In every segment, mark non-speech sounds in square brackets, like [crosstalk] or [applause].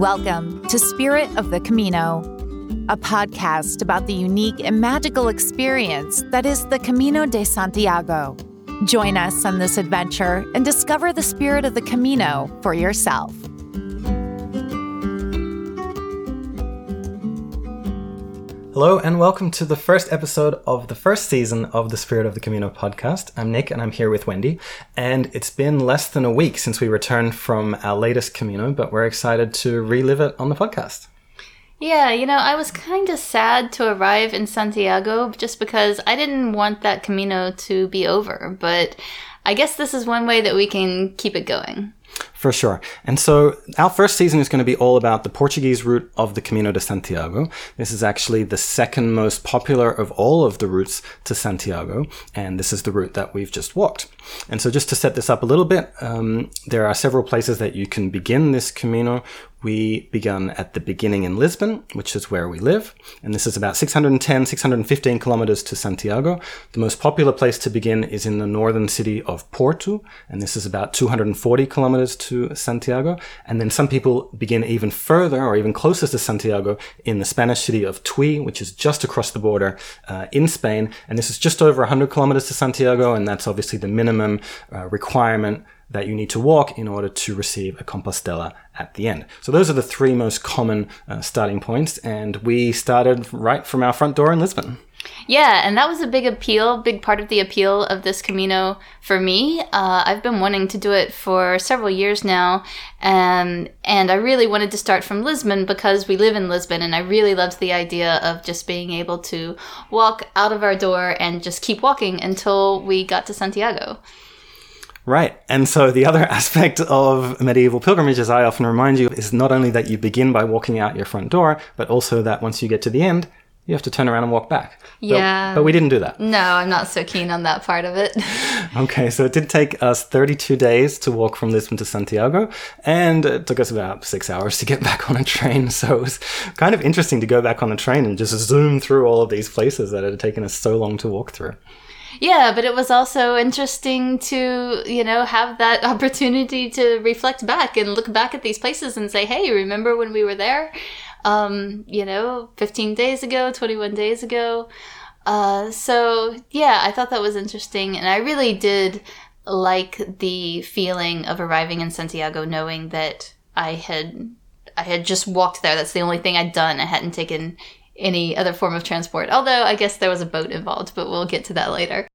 Welcome to Spirit of the Camino, a podcast about the unique and magical experience that is the Camino de Santiago. Join us on this adventure and discover the spirit of the Camino for yourself. Hello, and welcome to the first episode of the first season of the Spirit of the Camino podcast. I'm Nick, and I'm here with Wendy. And it's been less than a week since we returned from our latest Camino, but we're excited to relive it on the podcast. Yeah, you know, I was kind of sad to arrive in Santiago just because I didn't want that Camino to be over, but I guess this is one way that we can keep it going. For sure. And so our first season is going to be all about the Portuguese route of the Camino de Santiago. This is actually the second most popular of all of the routes to Santiago. And this is the route that we've just walked. And so just to set this up a little bit, um, there are several places that you can begin this Camino. We began at the beginning in Lisbon, which is where we live. And this is about 610, 615 kilometers to Santiago. The most popular place to begin is in the northern city of Porto. And this is about 240 kilometers to Santiago. And then some people begin even further or even closer to Santiago in the Spanish city of Tui, which is just across the border uh, in Spain. And this is just over 100 kilometers to Santiago. And that's obviously the minimum uh, requirement that you need to walk in order to receive a Compostela at the end. So those are the three most common uh, starting points, and we started right from our front door in Lisbon. Yeah, and that was a big appeal, big part of the appeal of this Camino for me. Uh, I've been wanting to do it for several years now, and and I really wanted to start from Lisbon because we live in Lisbon, and I really loved the idea of just being able to walk out of our door and just keep walking until we got to Santiago. Right. And so the other [laughs] aspect of medieval pilgrimage, as I often remind you, is not only that you begin by walking out your front door, but also that once you get to the end, you have to turn around and walk back. Yeah. But, but we didn't do that. No, I'm not so keen on that part of it. [laughs] okay, so it did take us 32 days to walk from Lisbon to Santiago, and it took us about six hours to get [laughs] back on a train. So it was kind of interesting to go back on a train and just zoom through all of these places that had taken us so long to walk through. Yeah, but it was also interesting to, you know, have that [laughs] opportunity to reflect back and look back at these places and say, hey, remember when we were there? Um, you know, 15 days ago, 21 days ago. Uh, so, yeah, I thought that was interesting. And I really did like the feeling of arriving in Santiago knowing that I had I had just walked there. That's the only thing I'd done. I hadn't taken any other form of transport. Although I guess there was a boat involved, but we'll get to that later.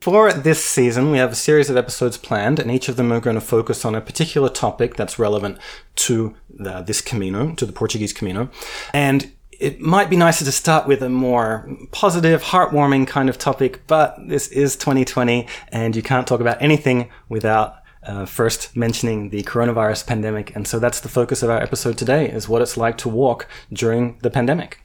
For this season, we have a series of episodes planned, and each of them are going to focus on a particular topic that's relevant to the, this Camino, to the Portuguese Camino. And it might be nicer to start with a more positive, heartwarming kind of topic, but this is 2020, and you can't talk about anything without uh, first mentioning the coronavirus pandemic. And so that's the focus of our episode today, is what it's like to walk during the pandemic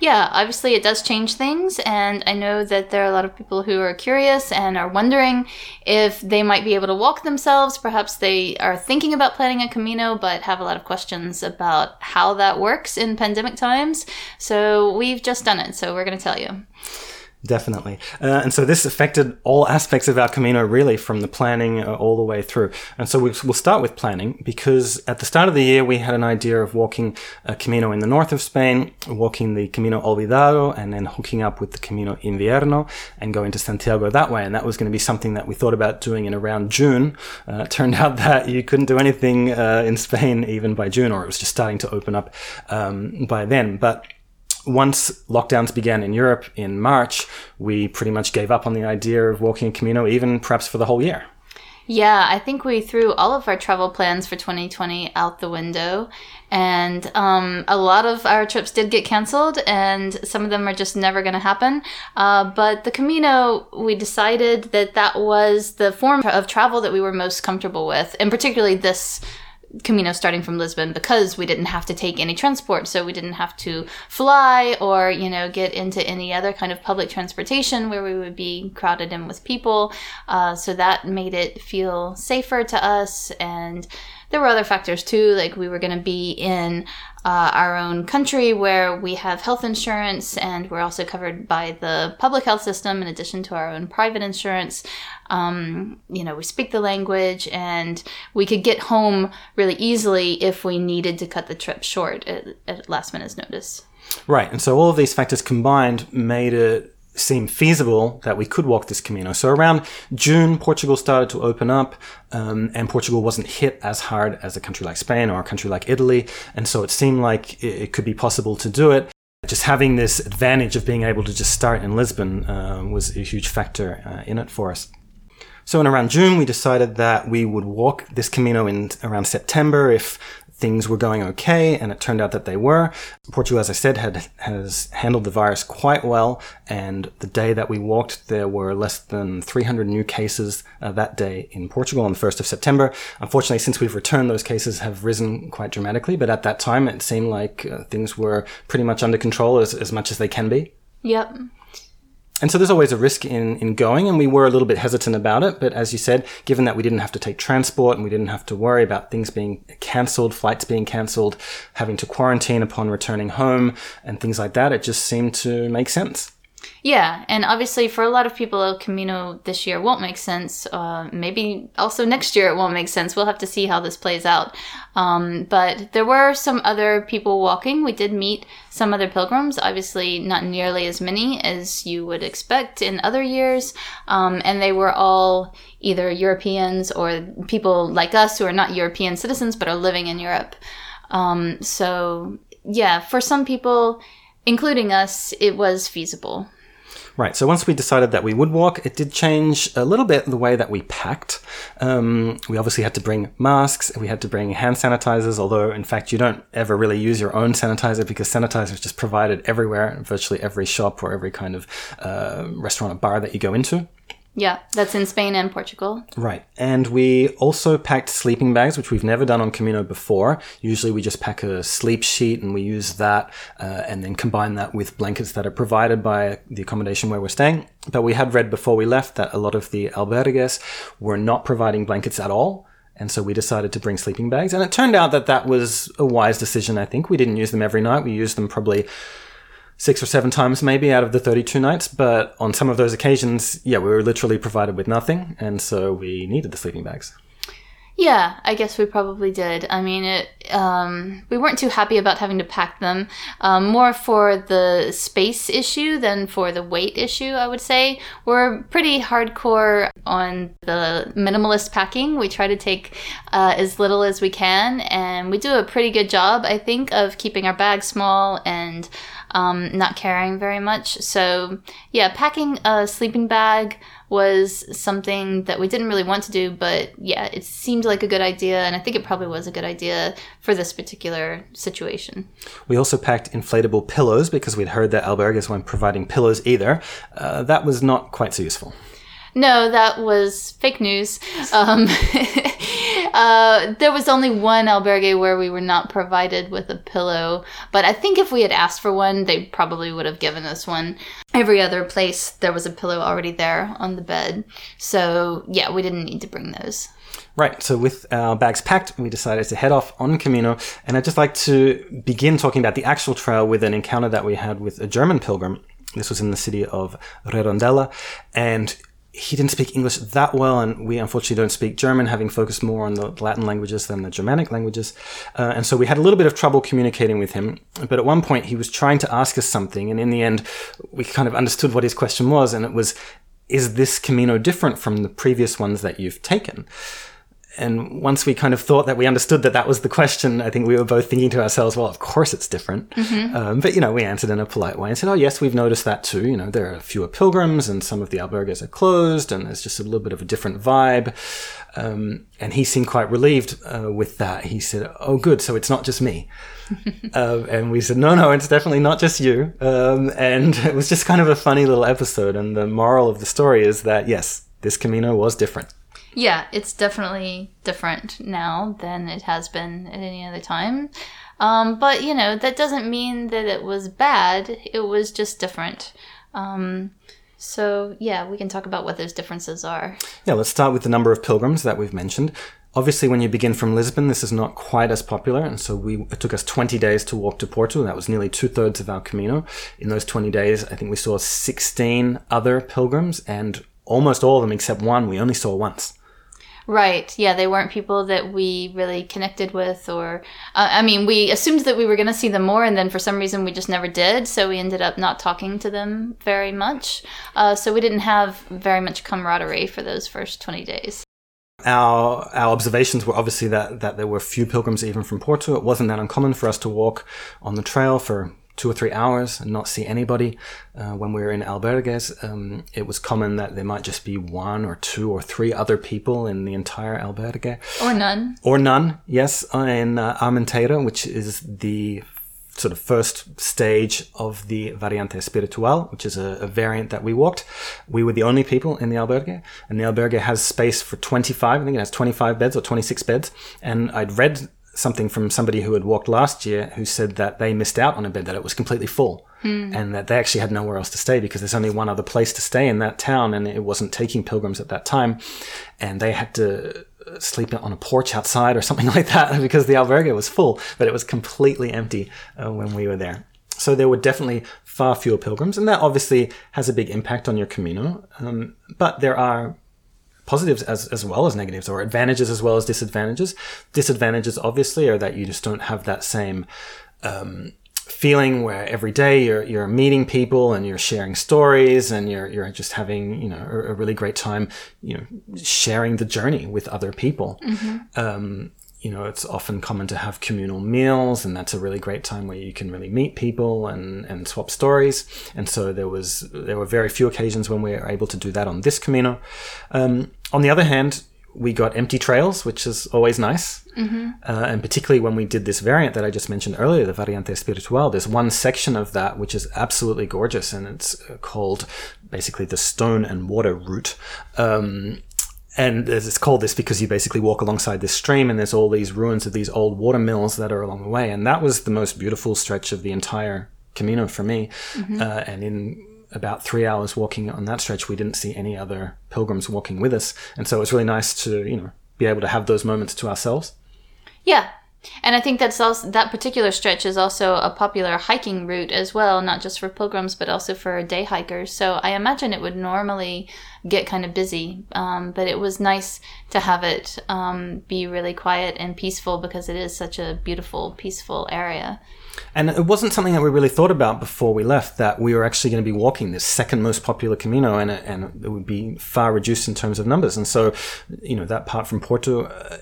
yeah, obviously it does change things, and I know that there are a lot of people who are curious and are wondering if they might be able to walk themselves. Perhaps they are thinking about planning a Camino, but have a lot of questions about how that works in pandemic times. So we've just done it, so we're going to tell you. Definitely. Uh, and so this affected all aspects of our Camino, really, from the planning uh, all the way through. And so we'll start with planning because at the start of the year, we had an idea of walking a Camino in the north of Spain, walking the Camino Olvidado, and then hooking up with the Camino Invierno and going to Santiago that way. And that was going to be something that we thought about doing in around June. Uh, turned [laughs] out that you couldn't do anything uh, in Spain even by June, or it was just starting to open up um, by then. But once lockdowns began in Europe in March, we pretty much gave up on the idea of walking a Camino, even perhaps for the whole year. Yeah, I think we threw all of our travel plans for 2020 out the window. And um, a lot of our trips did get canceled, and some of them are just never going to happen. Uh, but the Camino, we decided that that was the form of travel that we were most comfortable with, and particularly this Camino starting from Lisbon because we didn't have to take any transport. So we didn't have to fly or, you know, get into any other kind of public transportation where we would be crowded in with people. Uh, so that made it feel safer to us. And there were other factors too, like we were going to be in uh, our own country where we have health insurance and we're also covered by the public health system in addition to our own private insurance. Um, you know, we speak the language and we could get home really easily if we needed to cut the trip short at, at last minute's notice. Right. And so all of these factors combined made it seem feasible that we could walk this Camino. So around June, Portugal started to open up, um, and Portugal wasn't hit as hard as a country like Spain or a country like Italy. And so it seemed like it, it could be possible to do it. Just having this advantage of being able to just start in Lisbon uh, was a huge factor uh, in it for us. So in around June, we decided that we would walk this Camino in around September if things were going okay, and it turned out that they were. Portugal, as I said, had has handled the virus quite well, and the day that we walked, there were less than 300 new cases uh, that day in Portugal on the 1st of September. Unfortunately, since we've returned, those cases have risen quite dramatically, but at that time, it seemed like uh, things were pretty much under control as, as much as they can be. Yep. And so there's always a risk in, in going, and we were a little bit hesitant about it. But as you said, given that we didn't have to take transport and we didn't have to worry about things being cancelled, flights being cancelled, having to quarantine upon returning home, and things like that, it just seemed to make sense. Yeah, and obviously for a lot of people, El Camino this year won't make sense. Uh, maybe also next year it won't make sense. We'll have to see how this plays out. Um, but there were some other people walking. We did meet some other pilgrims, obviously not nearly as many as you would expect in other years. Um, and they were all either Europeans or people like us who are not European citizens but are living in Europe. Um, so, yeah, for some people, including us, it was feasible. Right. So once we decided that we would walk, it did change a little bit the way that we packed. Um, we obviously had to bring masks. We had to bring hand sanitizers, although in fact you don't ever really use your own sanitizer because sanitizer is just provided everywhere, virtually every shop or every kind of uh, restaurant or bar that you go into. Yeah, that's in Spain and Portugal. Right. And we also packed sleeping bags, which we've never done on Camino before. Usually we just pack a sleep sheet and we use that uh, and then combine that with blankets that are provided by the accommodation where we're staying. But we had read before we left that a lot of the albergues were not providing blankets at all. And so we decided to bring sleeping bags. And it turned out that that was a wise decision, I think. We didn't use them every night. We used them probably six or seven times maybe out of the 32 nights. But on some of those occasions, yeah, we were literally provided with nothing. And so we needed the sleeping bags. Yeah, I guess we probably did. I mean, it. Um, we weren't too happy about having to pack them, um, more for the space issue than for the weight issue. I would say we're pretty hardcore on the minimalist packing. We try to take uh, as little as we can, and we do a pretty good job, I think, of keeping our bags small and um, not carrying very much. So yeah, packing a sleeping bag was something that we didn't really want to do, but yeah, it seemed like a good idea, and I think it probably was a good idea for this particular situation. We also packed inflatable pillows because we'd heard that albergues weren't providing pillows either. Uh, that was not quite so useful. No, that was fake news. Um, [laughs] uh, there was only one albergue where we were not provided with a pillow, but I think if we had asked for one, they probably would have given us one. Every other place, there was a pillow already there on the bed. So, yeah, we didn't need to bring those. Right, so with our bags packed, we decided to head off on Camino. And I'd just like to begin talking about the actual trail with an encounter that we had with a German pilgrim. This was in the city of Redondela. And he didn't speak English that well, and we unfortunately don't speak German, having focused more on the Latin languages than the Germanic languages. Uh, and so we had a little bit of trouble communicating with him. But at one point, he was trying to ask us something, and in the end, we kind of understood what his question was, and it was, Is this Camino different from the previous ones that you've taken? And once we kind of thought that we understood that that was the question, I think we were both thinking to ourselves, well, of course it's different. Mm-hmm. Um, but, you know, we answered in a polite way and said, oh, yes, we've noticed that too. You know, there are fewer pilgrims and some of the albergues are closed and there's just a little bit of a different vibe. Um, and he seemed quite relieved uh, with that. He said, oh, good. So it's not just me. [laughs] uh, and we said, no, no, it's definitely not just you. Um, and [laughs] it was just kind of a funny little episode. And the moral of the story is that, yes, this Camino was different. Yeah, it's definitely different now than it has been at any other time. Um, but, you know, that doesn't mean that it was bad, it was just different. Um, so, yeah, we can talk about what those differences are. Yeah, let's start with the number of pilgrims that we've mentioned. Obviously, when you begin from Lisbon, this is not quite as popular, and so we it took us 20 days to walk to Porto. That was nearly two thirds of our Camino. In those 20 days, I think we saw 16 other pilgrims, and almost all of them, except one, we only saw once. Right. Yeah, they weren't people that we really connected with, or uh, I mean, we assumed that we were going to see them more, and then for some reason we just never did. So we ended up not talking to them very much. Uh, so we didn't have very much camaraderie for those first twenty days. Our our observations were obviously that that there were few pilgrims even from Porto. It wasn't that uncommon for us to walk on the trail for two or three hours and not see anybody. Uh, when we were in albergues, um, it was common that there might just be one or two or three other people in the entire albergue. Or none. Or none, yes, in uh, Armenteira, which is the sort of first stage of the Variante Espiritual, which is a, a, variant that we walked. We were the only people in the albergue, and the albergue has space for 25, I think it has 25 beds or 26 beds. And I'd read something from somebody who had walked last year who said that they missed out on a bed, that it was completely full, mm. and that they actually had nowhere else to stay because there's only one other place to stay in that town, and it wasn't taking pilgrims at that time, and they had to sleep on a porch outside or something [laughs] like that because the albergue was full, but it was completely empty uh, when we were there. So there were definitely far fewer pilgrims, and that obviously has a big impact on your Camino. Um, but there are positives as, as well as negatives or advantages as well as disadvantages. Disadvantages obviously are that you just don't have that same um, feeling where every day you're you're meeting people and you're sharing stories and you're you're just having you know a, a really great time you know sharing the journey with other people. Mm-hmm. Um, you know, it's often common to have communal meals, and that's a really great time where you can really meet people and, and swap stories. And so there was there were very few occasions when we were able to do that on this Camino. Um, on the other hand, we got empty trails, which is always nice. Mm-hmm. Uh, and particularly when we did this variant that I just mentioned earlier, the Variante Espiritual, there's one section of that which is absolutely gorgeous, and it's uh, called basically the Stone and Water Route. Um, and it's called this because you basically walk alongside this stream and there's all these ruins of these old water mills that are along the way. And that was the most beautiful stretch of the entire camino for me. Mm-hmm. uh, and in about three hours walking on that stretch we didn't see any other pilgrims walking with us. And so it was really nice to you know be able to have those moments to ourselves. Yeah and I think that's also that particular stretch is also a popular hiking route as well, not just for pilgrims but also for day hikers. So I imagine it would normally get kind of busy, um, but it was nice to have it um, be really quiet and peaceful because it is such a beautiful, peaceful area. And it wasn't something that we really thought about before we left that we were actually going to be walking this second most popular Camino and, and it would be far reduced in terms of numbers. And so, you know, that part from Porto. Uh,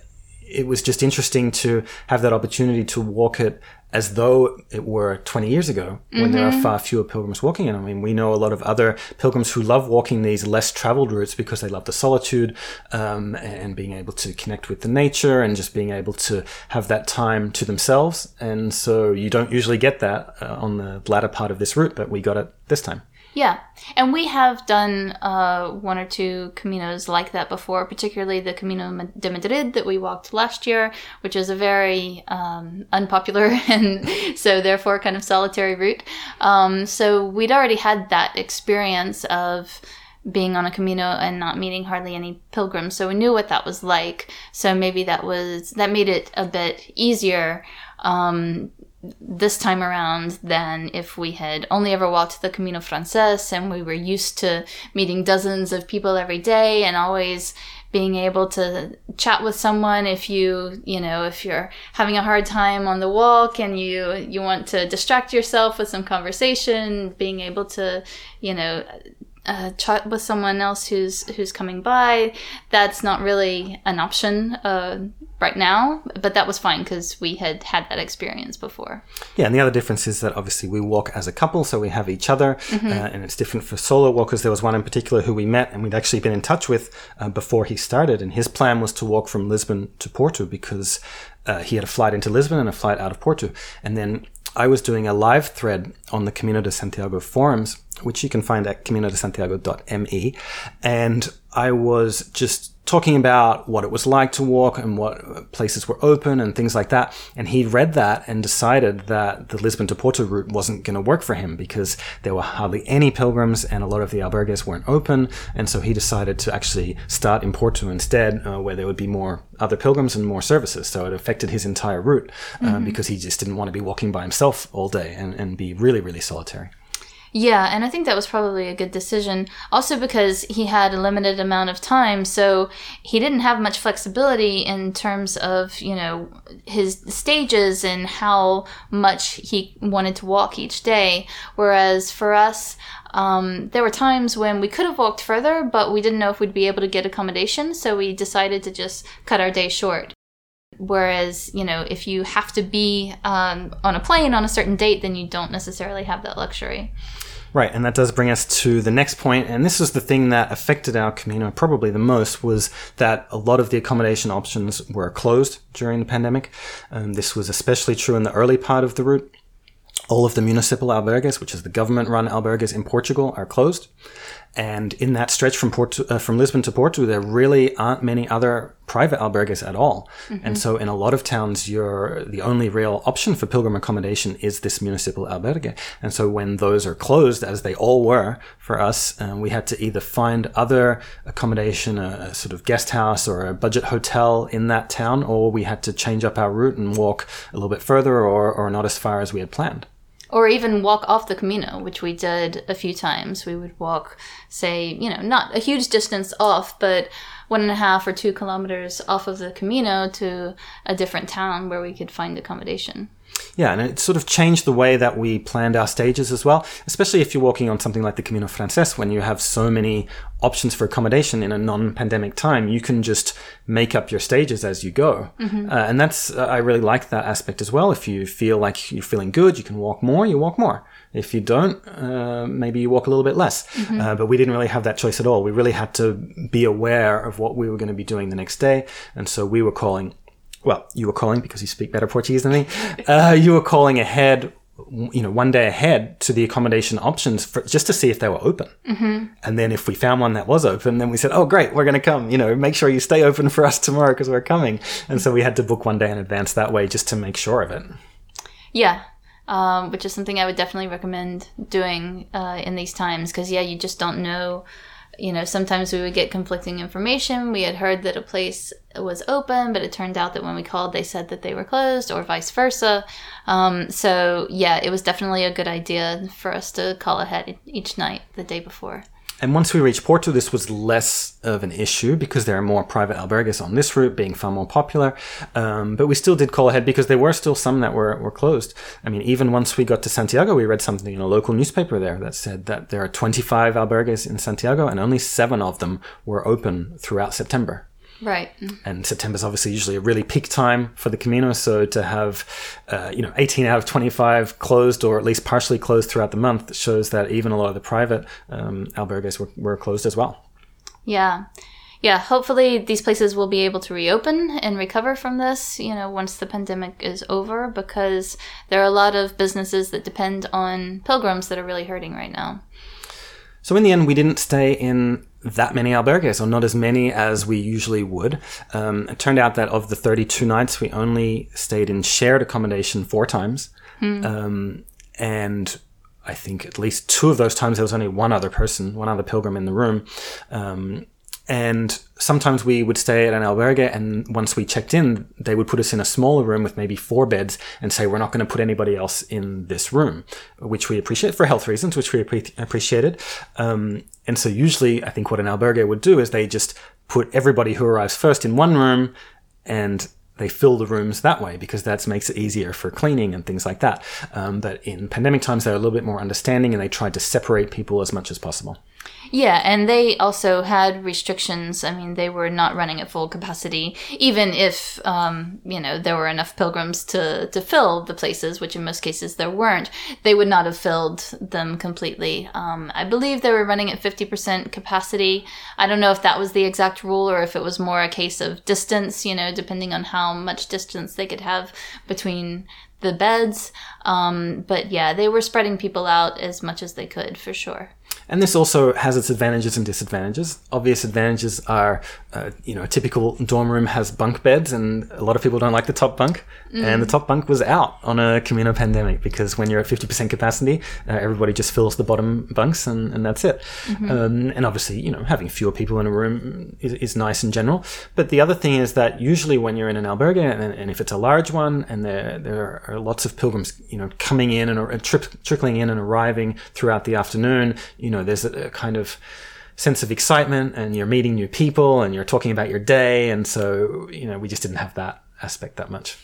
it was just interesting to have that opportunity to walk it as though it were 20 years ago when mm-hmm. there are mm-hmm. far fewer pilgrims walking it. I mean, we know a lot of other pilgrims who love walking these less traveled routes because they love the solitude um, and being able to connect with the nature and just being able to have that time to themselves. And so you don't usually get that uh, on the latter part of this route, but we got it this time. Yeah, and we have done uh, one or two caminos like that before, particularly the Camino de Madrid that we walked last year, which is a very um, unpopular [laughs] and so therefore kind of solitary route. Um, so we'd already had that experience of being on a Camino and not meeting hardly any pilgrims, so we knew what that was like. So maybe that was that made it a bit easier. Um, this time around than if we had only ever walked the Camino Frances and we were used to meeting dozens of people every day and always being able to chat with someone if you you know if you're having a hard time on the walk and you you want to distract yourself with some conversation being able to you know uh, chat with someone else who's who's coming by. That's not really an option uh, right now, but that was fine because we had had that experience before. Yeah, and the other difference is that obviously we walk as a couple, so we have each other, mm-hmm. uh, and it's different for solo walkers. There was one in particular who we met and we'd actually been in touch with uh, before he started, and his plan was to walk from Lisbon to Porto because uh, he had a flight into Lisbon and a flight out of Porto, and then I was doing a live thread on the Camino de Santiago forums, which you can find at caminodesantiago.me. And I was just talking about what it was like to walk and what places were open and things like that. And he read that and decided that the Lisbon to Porto route wasn't going to work for him because there were hardly any pilgrims and a lot of the albergues weren't open. And so he decided to actually start in Porto instead, uh, where there would be more other pilgrims and more services. So it affected his entire route uh, mm-hmm. because he just didn't want to be walking by himself all day and, and be really, really solitary. Yeah, and I think that was probably a good decision. Also, because he had a limited amount of time, so he didn't have much flexibility in terms of, you know, his stages and how much he wanted to walk each day. Whereas for us, um, there were times when we could have walked further, but we didn't know if we'd be able to get accommodation, so we decided to just cut our day short. Whereas, you know, if you have to be um, on a plane on a certain date, then you don't necessarily have that luxury. Right, and that does bring us to the next point, and this is the thing that affected our Camino probably the most was that a lot of the accommodation options were closed during the pandemic. Um, this was especially true in the early part of the route. All of the municipal albergues, which is the government-run albergues in Portugal, are closed. And in that stretch from Porto, uh, from Lisbon to Porto, there really aren't many other private albergues at all. Mm-hmm. And so in a lot of towns, you're the only real option for pilgrim accommodation is this municipal albergue. And so when those are closed, as they all were for us, um, we had to either find other accommodation, a, a sort of guest house or a budget hotel in that town, or we had to change up our route and walk a little bit further or, or not as far as we had planned or even walk off the Camino, which we did a few times. We would walk, say, you know, not a huge distance off, but one and a half or two kilometers off of the Camino to a different town where we could find accommodation. Yeah, and it sort of changed the way that we planned our stages as well, especially if you're walking on something like the Camino Frances, when you have so many options for accommodation in a non-pandemic time. You can just make up your stages as you go, mm-hmm. uh, and that's uh, I really like that aspect as well. If you feel like you're feeling good, you can walk more. You walk more. If you don't, uh, maybe you walk a little bit less. Mm-hmm. Uh, but we didn't really have that choice at all. We really had to be aware of what we were going to be doing the next day, and so we were calling well, you were calling because you speak better Portuguese than me. Uh, you were calling ahead, you know, one day ahead to the accommodation options for, just to see if they were open. Mm-hmm. And then if we found one that was open, then we said, "Oh, great, we're going to come." You know, make sure you stay open for us tomorrow because we're coming. And so we had to book one day in advance that way just to make sure of it. Yeah. Um, which is something I would definitely recommend doing uh, in these times because yeah, you just don't know you know, sometimes we would get conflicting information. We had heard that a place was open, but it turned out that when we called, they said that they were closed, or vice versa. Um, so, yeah, it was definitely a good idea for us to call ahead each night the day before. And once we reached Porto, this was less of an issue because there are more private albergues on this route, being far more popular. Um, but we still did call ahead because there were still some that were, were closed. I mean, even once we got to Santiago, we read something in a local newspaper there that said that there are 25 albergues in Santiago and only seven of them were open throughout September. Right. And September is obviously usually a really peak time for the Camino. So to have, uh, you know, 18 out of 25 closed or at least partially closed throughout the month shows that even a lot of the private um, albergues were, were closed as well. Yeah. Yeah, hopefully these places will be able to reopen and recover from this, you know, once the pandemic is over, because there are a lot of businesses that depend on pilgrims that are really hurting right now. So in the end, we didn't stay in that many albergues, or not as many as we usually would. Um, it turned out that of the 32 nights, we only stayed in shared accommodation four times. Hmm. Um, and I think at least two of those times there was only one other person, one other pilgrim in the room. Um, and sometimes we would stay at an albergue, and once we checked in, they would put us in a smaller room with maybe four beds and say, We're not going to put anybody else in this room, which we appreciate for health reasons, which we appreciated. Um, and so, usually, I think what an albergue would do is they just put everybody who arrives first in one room and they fill the rooms that way because that makes it easier for cleaning and things like that. Um, but in pandemic times, they're a little bit more understanding and they tried to separate people as much as possible. Yeah, and they also had restrictions. I mean, they were not running at full capacity, even if um, you know there were enough pilgrims to to fill the places, which in most cases there weren't. They would not have filled them completely. Um, I believe they were running at fifty percent capacity. I don't know if that was the exact rule or if it was more a case of distance. You know, depending on how much distance they could have between the beds. Um, but yeah, they were spreading people out as much as they could for sure. And this also has its advantages and disadvantages. Obvious advantages are, uh, you know, a typical dorm room has bunk beds, and a lot of people don't like the top bunk. Mm. And the top bunk was out on a Camino pandemic because when you're at 50% capacity, uh, everybody just fills the bottom bunks, and, and that's it. Mm-hmm. Um, and obviously, you know, having fewer people in a room is, is, nice in general. But the other thing is that usually when you're in an albergue, and, and if it's a large one, and there there are lots of pilgrims, you know, coming in and, and tri- trickling in and arriving throughout the afternoon, you know, there's a, a kind of sense of excitement and you're meeting new people and you're talking about your day. And so, you know, we just didn't have that aspect that much.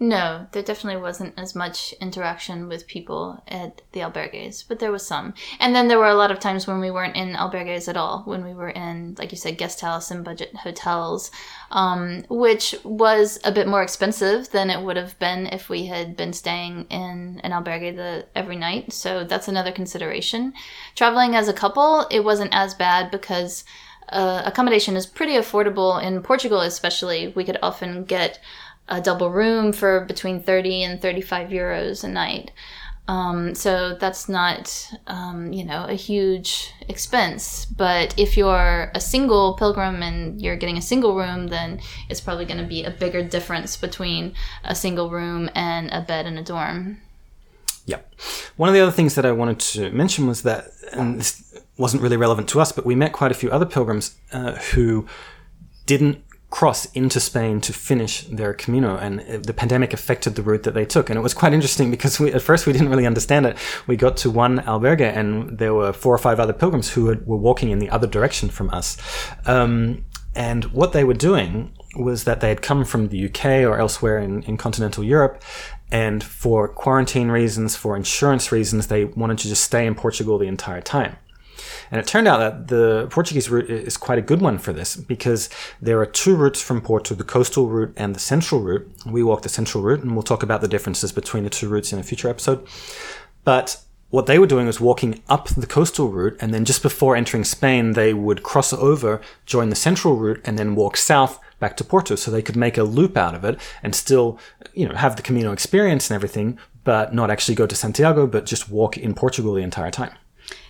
No, there definitely wasn't as much interaction with people at the albergues, but there was some. And then there were a lot of times when we weren't in albergues at all, when we were in, like you said, guest house and budget hotels, um, which was a bit more expensive than it would have been if we had been staying in an albergue the, every night. So that's another consideration. Traveling as a couple, it wasn't as bad because uh, accommodation is pretty affordable in Portugal, especially. We could often get a double room for between 30 and 35 euros a night. Um, so that's not, um, you know, a huge expense. But if you're a single pilgrim and you're getting a single room, then it's probably going to be a bigger difference between a single room and a bed in a dorm. Yep. One of the other things that I wanted to mention was that, and this wasn't really relevant to us, but we met quite a few other pilgrims uh, who didn't cross into Spain to finish their Camino, and the pandemic affected the route that they took. And it was quite interesting because we, at first we didn't really understand it. We got to one albergue, and there were four or five other pilgrims who were walking in the other direction from us. Um, and what they were doing was that they had come from the UK or elsewhere in, in continental Europe, and for quarantine reasons, for insurance reasons, they wanted to just stay in Portugal the entire time. And it turned out that the Portuguese route is quite a good one for this because there are two routes from Porto, the coastal route and the central route. We walk the central route and we'll talk about the differences between the two routes in a future episode. But what they were doing was walking up the coastal route and then just before entering Spain, they would cross over, join the central route and then walk south back to Porto so they could make a loop out of it and still, you know, have the Camino experience and everything, but not actually go to Santiago, but just walk in Portugal the entire time.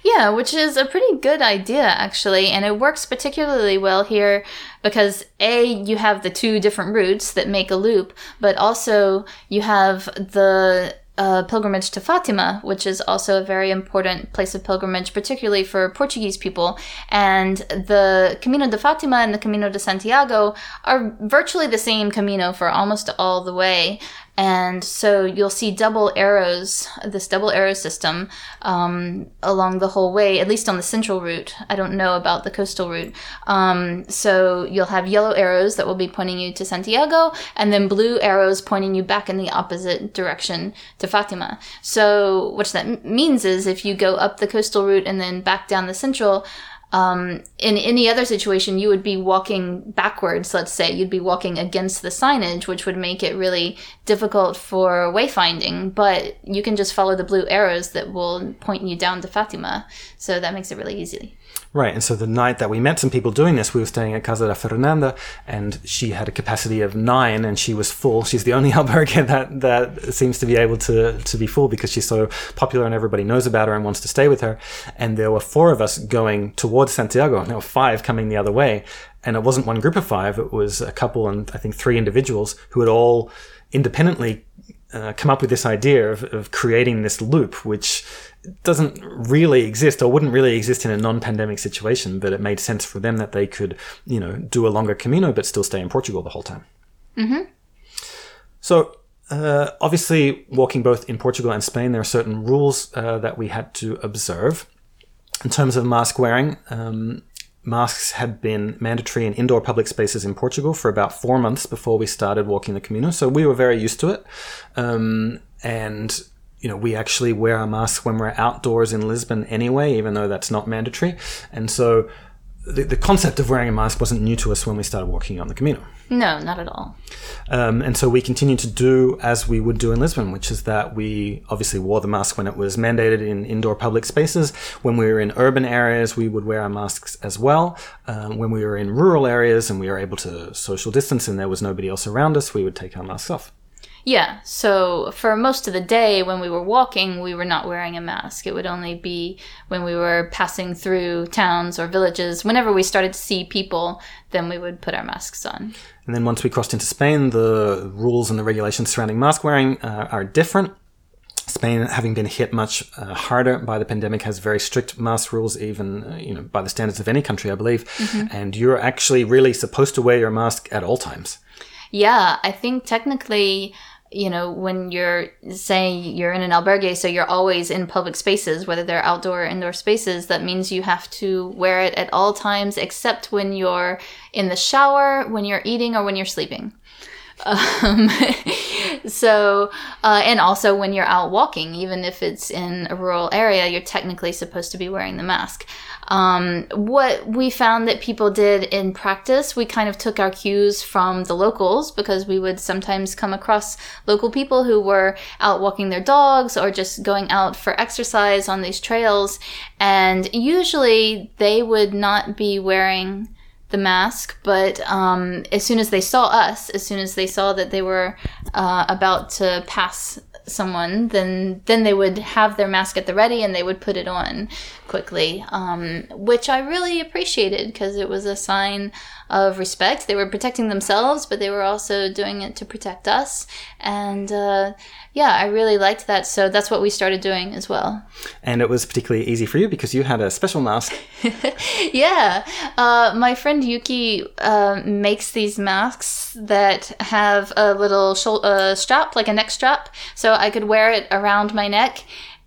Yeah, which is a pretty good idea, actually. And it works particularly well here because A, you have the two different routes that make a loop, but also you have the uh, pilgrimage to Fatima, which is also a very important place of pilgrimage, particularly for Portuguese people. And the Camino de Fatima and the Camino de Santiago are virtually the same Camino for almost all the way. And so you'll see double arrows, this double arrow system um, along the whole way, at least on the central route. I don't know about the coastal route. Um, so you'll have yellow arrows that will be pointing you to Santiago, and then blue arrows pointing you back in the opposite direction to Fatima. So what that means is if you go up the coastal route and then back down the central, um, in any other situation, you would be walking backwards, let's say. You'd be walking against the signage, which would make it really difficult for wayfinding. But you can just follow the blue arrows that will point you down to Fatima. So that makes it really easy. Right, and so the night that we met some people doing this, we were staying at Casa de Fernanda, and she had a capacity of nine, and she was full. She's the only [laughs] albergue that that seems to be able to to be full because she's so popular and everybody knows about her and wants to stay with her. And there were four of us going towards Santiago, and there were five coming the other way. And it wasn't one group of five; it was a couple and I think three individuals who had all independently uh, come up with this idea of, of creating this loop, which doesn't really exist or wouldn't really exist in a non-pandemic situation, but it made sense for them that they could, you know, do a longer Camino but still stay in Portugal the whole time. Mm-hmm. So uh, obviously, walking both in Portugal and Spain, there are certain rules uh, that we had to observe. In terms of mask wearing, um, masks had been mandatory in indoor public spaces in Portugal for about four months before we started walking the Camino, so we were very used to it. Um, and you know, we actually wear our masks when we're outdoors in Lisbon anyway, even though that's not mandatory. And so the, the concept of wearing a mask wasn't new to us when we started walking on the Camino. No, not at all. Um, and so we continued to do as we would do in Lisbon, which is that we obviously wore the mask when it was mandated in indoor public spaces. When we were in urban areas, we would wear our masks as well. Um, when we were in rural areas and we were able to social distance and there was nobody else around us, we would take our masks off. Yeah. So for most of the day when we were walking, we were not wearing a mask. It would only be when we were passing through towns or villages. Whenever we started to see people, then we would put our masks on. And then once we crossed into Spain, the rules and the regulations surrounding mask wearing uh, are different. Spain, having been hit much uh, harder by the pandemic, has very strict mask rules, even uh, you know by the standards of any country, I believe. And you're actually really supposed to wear your mask at all times. Yeah, I think technically, you know, when you're saying you're in an albergue, so you're always in public spaces, whether they're outdoor or indoor spaces, that means you have to wear it at all times except when you're in the shower, when you're eating, or when you're sleeping. Um, [laughs] so, uh, and also when you're out walking, even if it's in a rural area, you're technically supposed to be wearing the mask. Um, what we found that people did in practice, we kind of took our cues from the locals because we would sometimes come across local people who were out walking their dogs or just going out for exercise on these trails. And usually they would not be wearing the mask, but um, as soon as they saw us, as soon as they saw that they were uh, about to pass someone, then then they would have their mask at the ready and they would put it on quickly, um, which I really appreciated because it was a sign of respect. They were protecting themselves, but they were also doing it to protect us, and uh, yeah, I really liked that. So that's what we started doing as well. And it was particularly easy for you because you had a special mask. [laughs] yeah, uh, my friend Yuki uh, makes these masks that have a little uh, strap, like a neck strap, so I could wear it around my neck.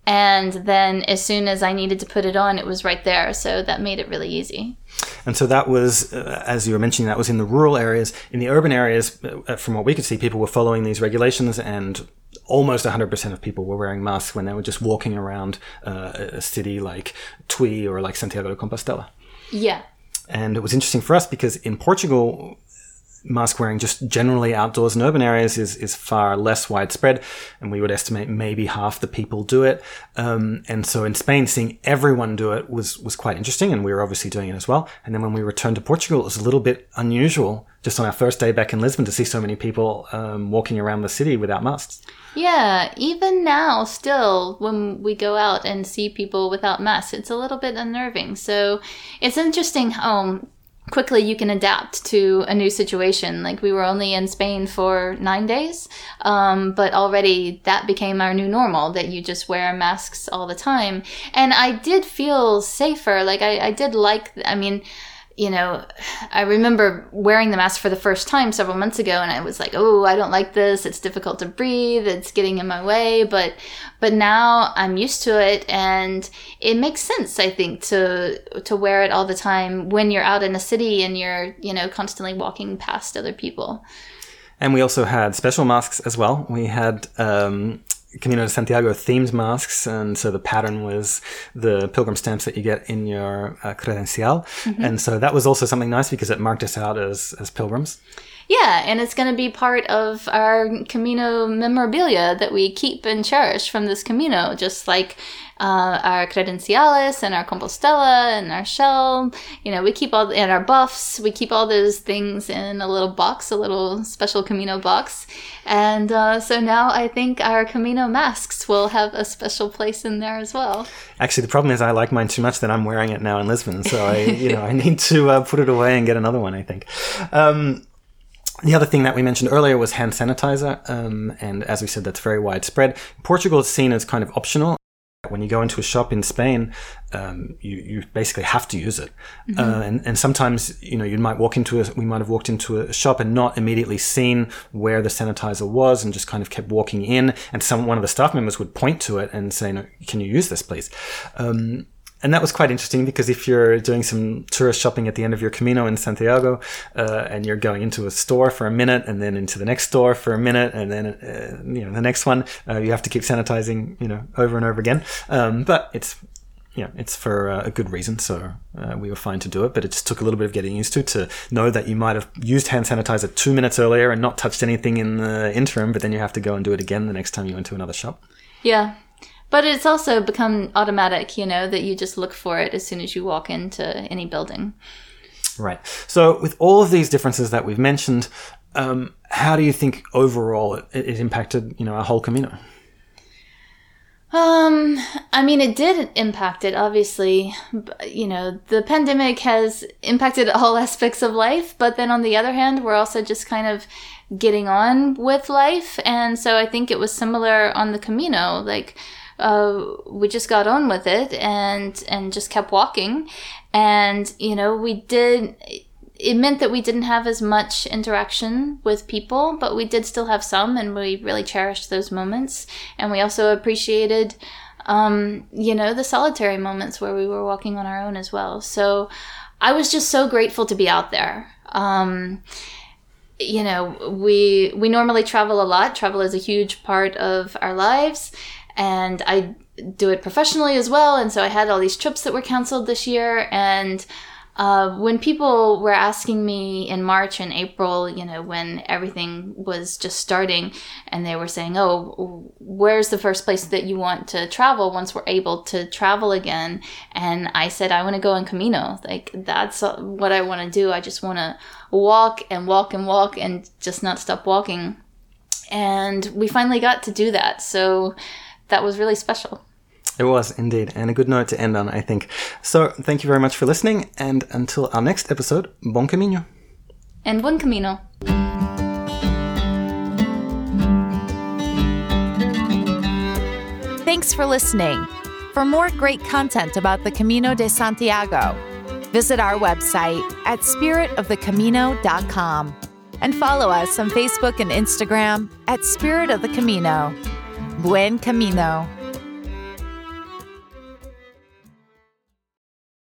And then, as soon as I needed to put it on, it was right there. So that made it really easy. And so that was, uh, as you were mentioning, that was in the rural areas. In the urban areas, uh, from what we could see, people were following these regulations and almost 100% of people were wearing masks when they were just walking around uh, a city like Tui or like Santiago de Compostela. Yeah. And it was interesting for us because in Portugal, mask wearing just generally outdoors in urban areas is, is far less widespread. And we would estimate maybe half the people do it. Um, and so in Spain, seeing everyone do it was, was quite interesting. And we were obviously doing it as well. And then when we returned to Portugal, it was a little bit unusual just on our first day back in Lisbon to see so many people um, walking around the city without masks. Yeah, even now, still, when we go out and see people without masks, it's a little bit unnerving. So it's interesting how quickly you can adapt to a new situation. Like we were only in Spain for nine days, um, but already that became our new normal that you just wear masks all the time. And I did feel safer. Like I, I did like, I mean, you know, [sighs] I remember wearing the mask for the first time several months ago, and I was like, "Oh, I don't like this. It's difficult to breathe. It's getting in my way." But, but now I'm used to it, and it makes sense. I think to to wear it all the time when you're out in a city and you're you know constantly walking past other people. And we also had special masks as well. We had um, Camino de Santiago themed masks, and so the pattern was the pilgrim stamps that you get in your uh, credencial, and so that was also something nice because it marked us out as as pilgrims. Yeah, and it's going to be part of our Camino memorabilia that we keep and cherish from this Camino, just like uh, our credenciales and our Compostela and our shell. You know, we keep all and our buffs. We keep all those things in a little box, a little special Camino box. And uh, so now I think our Camino masks will have a special place in there as well. Actually, the problem is I like mine too much that I'm wearing it now in Lisbon, so I you know I [laughs] need to uh, put it away and get another one. I think. Um, the other thing that we mentioned earlier was hand sanitizer, um, and as we said, that's very widespread. Portugal is seen as kind of optional. When you go into a shop in Spain, um, you, you basically have to use it, uh, and and sometimes you know you might walk into a we might have walked into a shop and not immediately seen where the sanitizer was, and just kind of kept walking in, and some one of the staff members would point to it and say, no, "Can you use this, please?" Um, and that was quite interesting because if you're doing some tourist shopping at the end of your Camino in Santiago, uh, and you're going into a store for a minute, and then into the next store for a minute, and then uh, you know the next one, uh, you have to keep sanitizing, you know, over and over again. Um, but it's know, it's for uh, a good reason, so uh, we were fine to do it. But it just took a little bit of getting used to to know that you might have used hand sanitizer two minutes earlier and not touched anything in the interim, but then you have to go and do it again the next time you went to another shop. Yeah. But it's also become automatic, you know, that you just look for it as soon as you walk into any building. Right. So, with all of these differences that we've mentioned, um, how do you think overall it, it impacted, you know, our whole Camino? Um, I mean, it did impact it, obviously. You know, the pandemic has impacted all [laughs] aspects of life, but then on the other hand, we're also just kind of getting on with life. And so I think it was similar on the Camino. Like, uh, we just got on with it and, and just kept walking. And, you know, we did, it meant that we didn't have as much interaction with people, but we did still have some, and we really cherished those moments. And we also appreciated, um, you know, the solitary moments where we were walking on our own as well. So I was just so grateful to be out there. Um, you know, we we normally travel a lot. Travel is a huge part of our lives, and I do it professionally as well. And so I had all these trips that were canceled this year, and uh, when people were asking me in March and April, you know, when everything was just starting, and they were saying, "Oh, where's the first place that you want to travel once we're able to travel again?" And I said, "I want to go on Camino. Like that's what I want to do. I just want to walk and walk and walk and just not stop walking." And we finally got to do that. So that was really special. It was indeed, and a good note to end on, I think. So, thank you very much for listening, and until our next episode, bon camino. And buen camino. Thanks for listening. For more great content about the Camino de Santiago, visit our website at spiritofthecamino.com and follow us on Facebook and Instagram at Spirit of the Camino. Buen Camino.